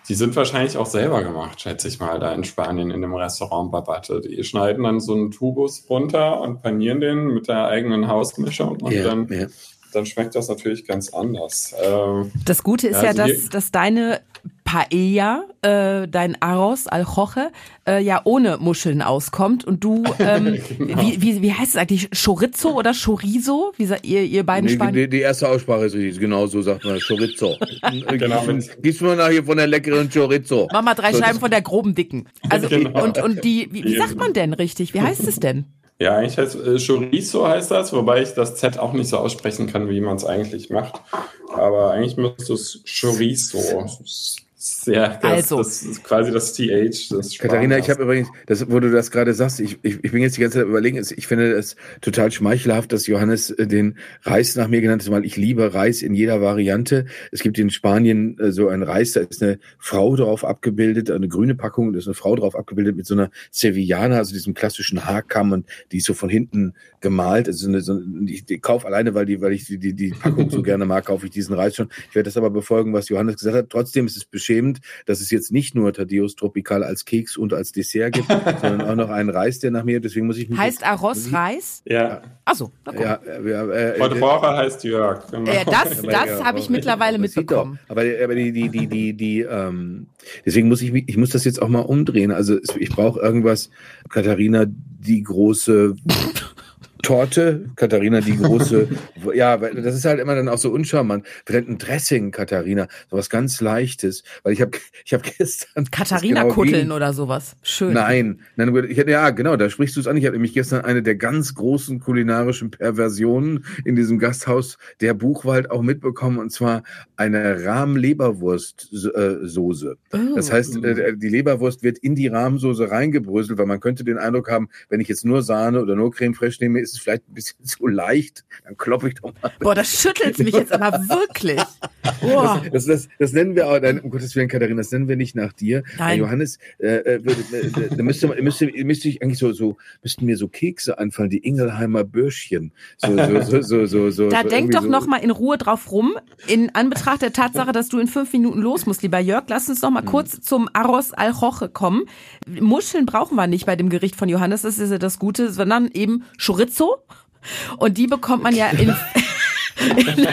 die sind wahrscheinlich auch selber gemacht, schätze ich mal, da in Spanien in dem Restaurant Babate. Die schneiden dann so einen Tubus runter und panieren den mit der eigenen Hausmischung und ja, dann, ja. dann schmeckt das natürlich ganz anders. Ähm, das Gute ist ja, also ja dass, dass deine Paella, äh, dein Arroz al Joche, äh, ja ohne Muscheln auskommt und du, ähm, Genau. wie, wie, wie heißt es eigentlich, Chorizo oder Chorizo? Wie sagt ihr, ihr beiden Nee, Spanier? die, die erste Aussprache ist richtig, genau so sagt man Chorizo. Genau. Gib's mir nachher von der leckeren Chorizo. Mach mal drei So, Scheiben von der groben dicken. Also Genau. und und die, wie, wie sagt man denn richtig? Wie heißt es denn? Ja, eigentlich heißt äh, Chorizo heißt das, wobei ich das Z auch nicht so aussprechen kann, wie man es eigentlich macht. Aber eigentlich müsste es Chorizo. Ja, das, Also. das ist quasi das TH. Das Katharina, ich habe übrigens, das, wo du das gerade sagst, ich, ich, ich bin jetzt die ganze Zeit überlegen, ich finde es total schmeichelhaft, dass Johannes äh, den Reis nach mir genannt hat, weil ich liebe Reis in jeder Variante. Es gibt in Spanien äh, so einen Reis, da ist eine Frau drauf abgebildet, eine grüne Packung, da ist eine Frau drauf abgebildet mit so einer Sevillana, also diesem klassischen Haarkamm und die ist so von hinten gemalt. Also so eine, so, ich, ich kaufe alleine, weil die, weil ich die, die, die Packung so gerne mag, kaufe ich diesen Reis schon. Ich werde das aber befolgen, was Johannes gesagt hat. Trotzdem ist es beschämend, dass es jetzt nicht nur Thaddeus Tropical als Keks und als Dessert gibt, sondern auch noch einen Reis, der nach mir, deswegen muss ich mich Heißt Arroz Reis? Ja, Achso, na guck. ja, äh, äh, äh, heißt Jörg. Genau. Äh, das das ja, habe ich mittlerweile mitbekommen. Doch. Aber, aber die, die, die, die, die, ähm, deswegen muss ich mich, ich muss das jetzt auch mal umdrehen. Also ich brauche irgendwas, Katharina, die große Torte, Katharina, die große, ja, weil das ist halt immer dann auch so uncharmant. Vielleicht ein Dressing, Katharina, sowas ganz Leichtes, weil ich habe, ich habe gestern das Katharina-Kutteln genau gegen- oder sowas. Schön. Nein, nein, ich ja, genau, da sprichst du es an. Ich hatte nämlich gestern eine der ganz großen kulinarischen Perversionen in diesem Gasthaus der Buchwald auch mitbekommen, und zwar eine Rahm-Leberwurst-Soße. Das Oh. heißt, äh, die Leberwurst wird in die Rahmsoße reingebröselt, weil man könnte den Eindruck haben, wenn ich jetzt nur Sahne oder nur Creme fraiche nehme, ist es vielleicht ein bisschen zu leicht. Dann klopfe ich doch mal. Boah, das schüttelt mich jetzt aber wirklich. Boah. Das, das, das nennen wir auch, nein, um Gottes Willen, Katharina, das nennen wir nicht nach dir. Nein. Herr Johannes, äh, äh, äh, da müsste, man- müsste, müsste ich eigentlich so, so, müssten mir so Kekse anfallen, die Ingelheimer Bürschchen. So, so, so, so, so, so, Da so denk doch so. noch mal in Ruhe drauf rum. In Anbetracht der Tatsache, dass du in fünf Minuten los musst, lieber Jörg, lass uns noch mal kurz zum Arroz al Joche kommen. Muscheln brauchen wir nicht bei dem Gericht von Johannes, das ist ja das Gute, sondern eben Chorizo. Und die bekommt man ja in, in,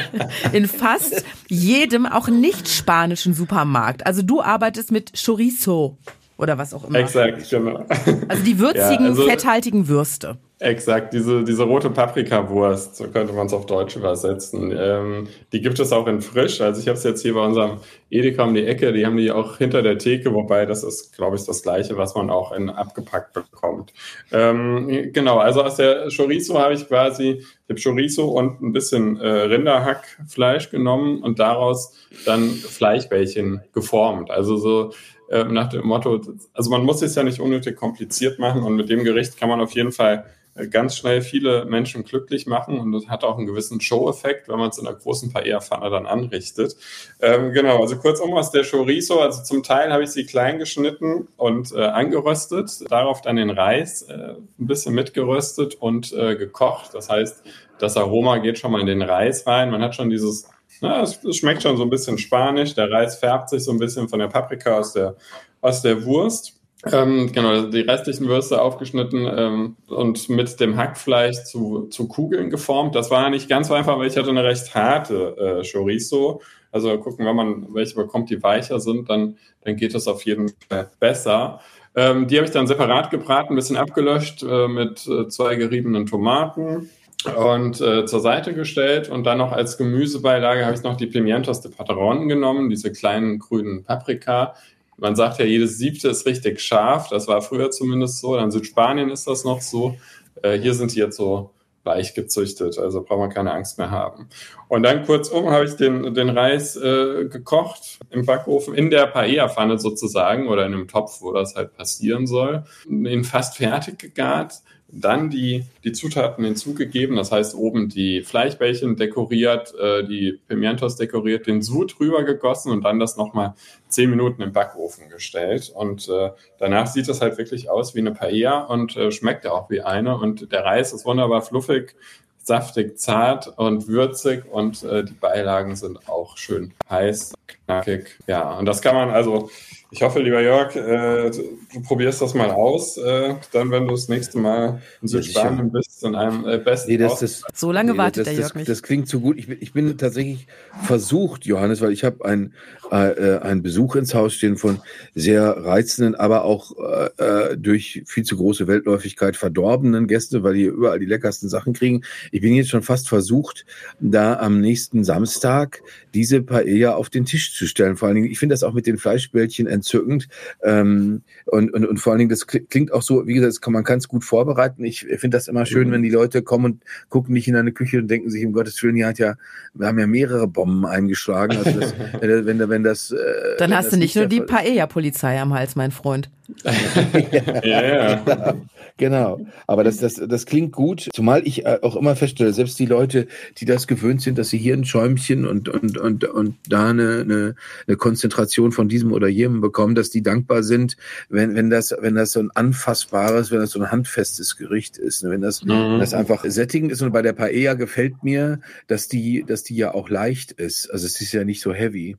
in fast jedem, auch nicht spanischen Supermarkt. Also du arbeitest mit Chorizo oder was auch immer. Exakt, genau. Also die würzigen, Ja, also- fetthaltigen Würste. Exakt, diese, diese rote Paprikawurst, so könnte man es auf Deutsch übersetzen. Ähm, die gibt es auch in frisch. Also ich habe es jetzt hier bei unserem Edeka um die Ecke, die haben die auch hinter der Theke, wobei das ist, glaube ich, das gleiche, was man auch in abgepackt bekommt. Ähm, genau, also aus der Chorizo habe ich quasi, ich habe Chorizo und ein bisschen äh, Rinderhackfleisch genommen und daraus dann Fleischbällchen geformt. Also so äh, nach dem Motto, also man muss es ja nicht unnötig kompliziert machen und mit dem Gericht kann man auf jeden Fall äh, ganz schnell viele Menschen glücklich machen und das hat auch einen gewissen Show-Effekt, wenn man es in einer großen Paella-Pfanne dann anrichtet. Ähm, genau, also kurzum aus der Chorizo, also zum Teil habe ich sie klein geschnitten und äh, angeröstet, darauf dann den Reis äh, ein bisschen mitgeröstet und äh, gekocht. Das heißt, das Aroma geht schon mal in den Reis rein. Man hat schon dieses na, es, es schmeckt schon so ein bisschen spanisch. Der Reis färbt sich so ein bisschen von der Paprika aus der, aus der Wurst. Ähm, genau, die restlichen Würste aufgeschnitten ähm, und mit dem Hackfleisch zu, zu Kugeln geformt. Das war nicht ganz so einfach, weil ich hatte eine recht harte äh, Chorizo. Also gucken, wenn man welche bekommt, die weicher sind, dann, dann geht das auf jeden Fall besser. Ähm, die habe ich dann separat gebraten, ein bisschen abgelöscht äh, mit äh, zwei geriebenen Tomaten und äh, zur Seite gestellt und dann noch als Gemüsebeilage habe ich noch die Pimientos de Patron genommen, diese kleinen grünen Paprika. Man sagt ja, jedes siebte ist richtig scharf. Das war früher zumindest so. In Südspanien ist das noch so. Äh, hier sind die jetzt so weich gezüchtet, also braucht man keine Angst mehr haben. Und dann kurzum habe ich den, den Reis äh, gekocht im Backofen, in der Paella-Pfanne sozusagen oder in einem Topf, wo das halt passieren soll. Ihn fast fertig gegart dann die, die Zutaten hinzugegeben, das heißt oben die Fleischbällchen dekoriert, äh, die Pimientos dekoriert, den Sud drüber gegossen und dann das nochmal zehn Minuten im Backofen gestellt. Und äh, danach sieht das halt wirklich aus wie eine Paella und äh, schmeckt auch wie eine. Und der Reis ist wunderbar fluffig, saftig, zart und würzig und äh, die Beilagen sind auch schön heiß, knackig. Ja, und das kann man also Ich hoffe, lieber Jörg, äh, du probierst das mal aus, äh, dann, wenn du das nächste Mal in Südspanien bist, in einem äh, besten nee, das, das, So lange nee, wartet das, der das, Jörg nicht. Das klingt zu gut. Ich bin, ich bin tatsächlich versucht, Johannes, weil ich habe ein, äh, einen Besuch ins Haus stehen von sehr reizenden, aber auch äh, äh, durch viel zu große Weltläufigkeit verdorbenen Gästen, weil die überall die leckersten Sachen kriegen. Ich bin jetzt schon fast versucht, da am nächsten Samstag diese Paella auf den Tisch zu stellen. Vor allen Dingen, ich finde das auch mit den Fleischbällchen entzückend. Ähm, und, und, und vor allen Dingen, das klingt auch so, wie gesagt, kann, man kann es gut vorbereiten. Ich finde das immer schön, wenn die Leute kommen und gucken nicht in eine Küche und denken sich, um Gottes Willen, hier hat ja, wir haben ja mehrere Bomben eingeschlagen. Also das, wenn, wenn, wenn das, äh, Dann wenn hast das du nicht nur die. Paella-Polizei am Hals, mein Freund. Ja, ja. Genau. Aber das, das, das klingt gut, zumal ich äh, auch immer feststelle, selbst die Leute, die das gewöhnt sind, dass sie hier ein Schäumchen und, und, und, und da eine, eine, eine Konzentration von diesem oder jenem bekommen, dass die dankbar sind, wenn, wenn das, wenn das so ein anfassbares, wenn das so ein handfestes Gericht ist, ne? wenn das, wenn das einfach sättigend ist. Und bei der Paella gefällt mir, dass die, dass die ja auch leicht ist. Also es ist ja nicht so heavy.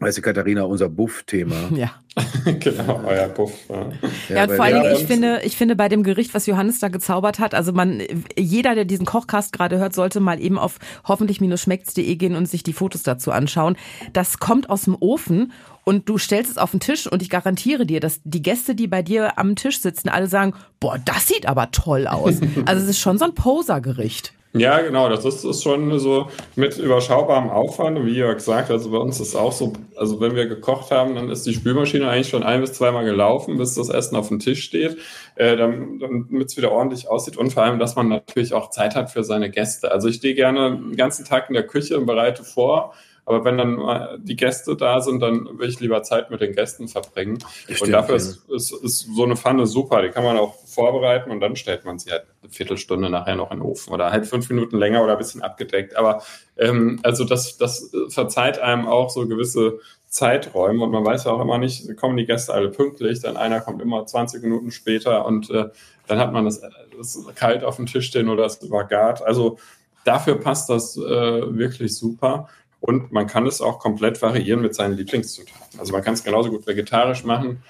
Weißt du, Katharina, unser Buff-Thema. Ja. genau, euer Puff. Ja. Ja, und vor allen Dingen, ich finde, ich finde bei dem Gericht, was Johannes da gezaubert hat, also man, jeder, der diesen Kochcast gerade hört, sollte mal eben auf hoffentlich-schmeckt's.de gehen und sich die Fotos dazu anschauen. Das kommt aus dem Ofen und du stellst es auf den Tisch und ich garantiere dir, dass die Gäste, die bei dir am Tisch sitzen, alle sagen, boah, das sieht aber toll aus. Also es ist schon so ein Poser-Gericht. Ja, genau, das ist, ist schon so mit überschaubarem Aufwand. Wie Jörg sagt, also bei uns ist auch so, also wenn wir gekocht haben, dann ist die Spülmaschine eigentlich schon ein bis zweimal gelaufen, bis das Essen auf dem Tisch steht, äh, damit es wieder ordentlich aussieht und vor allem, dass man natürlich auch Zeit hat für seine Gäste. Also ich stehe gerne den ganzen Tag in der Küche und bereite vor. Aber wenn dann die Gäste da sind, dann will ich lieber Zeit mit den Gästen verbringen. Stimmt, und dafür ja. ist, ist, ist so eine Pfanne super. Die kann man auch vorbereiten und dann stellt man sie halt eine Viertelstunde nachher noch in den Ofen oder halt fünf Minuten länger oder ein bisschen abgedeckt. Aber ähm, also das, das verzeiht einem auch so gewisse Zeiträume und man weiß ja auch immer nicht, kommen die Gäste alle pünktlich, dann einer kommt immer 20 Minuten später und äh, dann hat man das, das kalt auf dem Tisch stehen oder es übergart. Also dafür passt das äh, wirklich super. Und man kann es auch komplett variieren mit seinen Lieblingszutaten. Also man kann es genauso gut vegetarisch machen,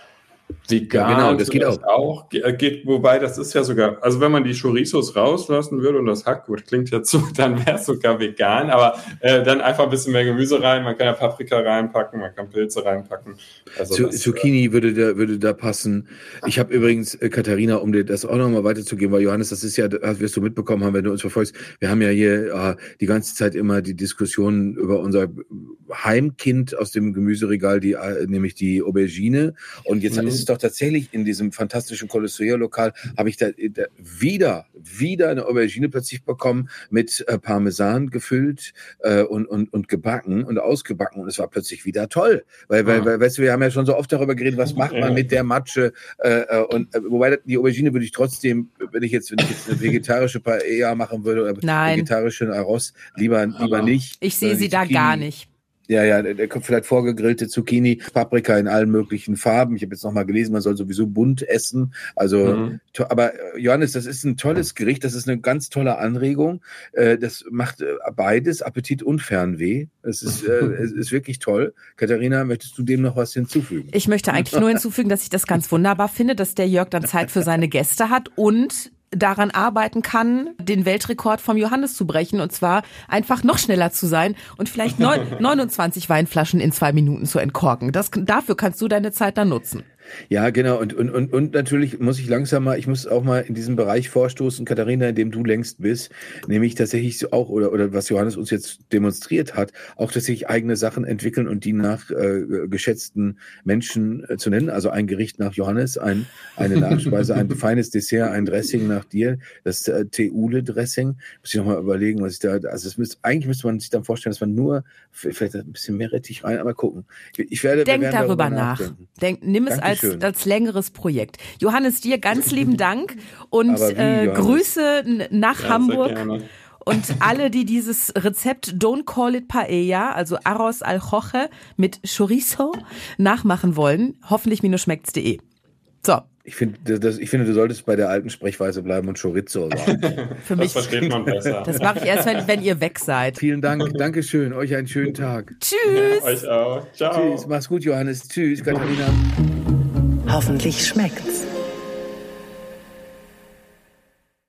vegan. Ja, genau, das geht auch. Ge- äh, Geht, wobei, das ist ja sogar, also wenn man die Chorizos rauslassen würde und das Hack, gut, klingt jetzt so, dann wäre es sogar vegan, aber äh, dann einfach ein bisschen mehr Gemüse rein. Man kann ja Paprika reinpacken, man kann Pilze reinpacken. Also Zu, das, äh, Zucchini würde da, würde da passen. Ich habe übrigens, äh, Katharina, um dir das auch nochmal weiterzugeben, weil Johannes, das ist ja, das wirst du mitbekommen haben, wenn du uns verfolgst. Wir haben ja hier äh, die ganze Zeit immer die Diskussion über unser Heimkind aus dem Gemüseregal, die, äh, nämlich die Aubergine. Und jetzt Mhm. ist es doch tatsächlich in diesem fantastischen Kolosseum-Lokal, habe ich da, da wieder, wieder eine Aubergine plötzlich bekommen mit äh, Parmesan gefüllt äh, und, und, und gebacken und ausgebacken. Und es war plötzlich wieder toll. Weil, weil, Ah. weil, weißt du, wir haben ja schon so oft darüber geredet, was macht man mit der Matsche. Äh, äh, und äh, wobei die Aubergine würde ich trotzdem, wenn ich jetzt, wenn ich jetzt eine vegetarische Paella machen würde oder Nein. vegetarischen Arroz, lieber, lieber Ah. nicht. Ich sehe sie da gar nicht. Ja, ja, der kommt vielleicht vorgegrillte Zucchini, Paprika in allen möglichen Farben. Ich habe jetzt nochmal gelesen, man soll sowieso bunt essen. Also, Mhm. aber äh, Johannes, das ist ein tolles Gericht, das ist eine ganz tolle Anregung. Äh, Das macht äh, beides, Appetit und Fernweh. Es ist, es ist wirklich toll. Katharina, möchtest du dem noch was hinzufügen? Ich möchte eigentlich nur hinzufügen, dass ich das ganz wunderbar finde, dass der Jörg dann Zeit für seine Gäste hat und daran arbeiten kann, den Weltrekord vom Johannes zu brechen und zwar einfach noch schneller zu sein und vielleicht neun, 29 Weinflaschen in zwei Minuten zu entkorken. Das, dafür kannst du deine Zeit dann nutzen. Ja, genau. Und, und, und, und natürlich muss ich langsam mal, ich muss auch mal in diesem Bereich vorstoßen, Katharina, in dem du längst bist, nämlich tatsächlich so auch, oder, oder was Johannes uns jetzt demonstriert hat, auch tatsächlich eigene Sachen entwickeln und die nach äh, geschätzten Menschen äh, zu nennen. Also ein Gericht nach Johannes, ein, eine Nachspeise, ein feines Dessert, ein Dressing nach dir, das äh, Teule-Dressing. Muss ich nochmal überlegen, was ich da, also es müsste, eigentlich müsste man sich dann vorstellen, dass man nur vielleicht ein bisschen mehr Rettich rein, aber gucken. Ich werde, Denk werden darüber nach. Denk, nimm es als, Dankeschön. als längeres Projekt. Johannes, dir ganz lieben Dank und wie, äh? Grüße nach Ja, Hamburg. Und alle, die dieses Rezept Don't Call It Paella, also Arroz al Joche mit Chorizo nachmachen wollen, hoffentlich-schmeckt's.de. So, Ich finde, das, ich finde, du solltest bei der alten Sprechweise bleiben und Chorizo sagen. Für Das mich, versteht man besser. das mache ich erst, wenn, wenn ihr weg seid. Vielen Dank, Dankeschön, euch einen schönen Tag. Tschüss. Euch auch. Ciao. Tschüss, mach's gut, Johannes. Tschüss, Katharina. Hoffentlich schmeckt's.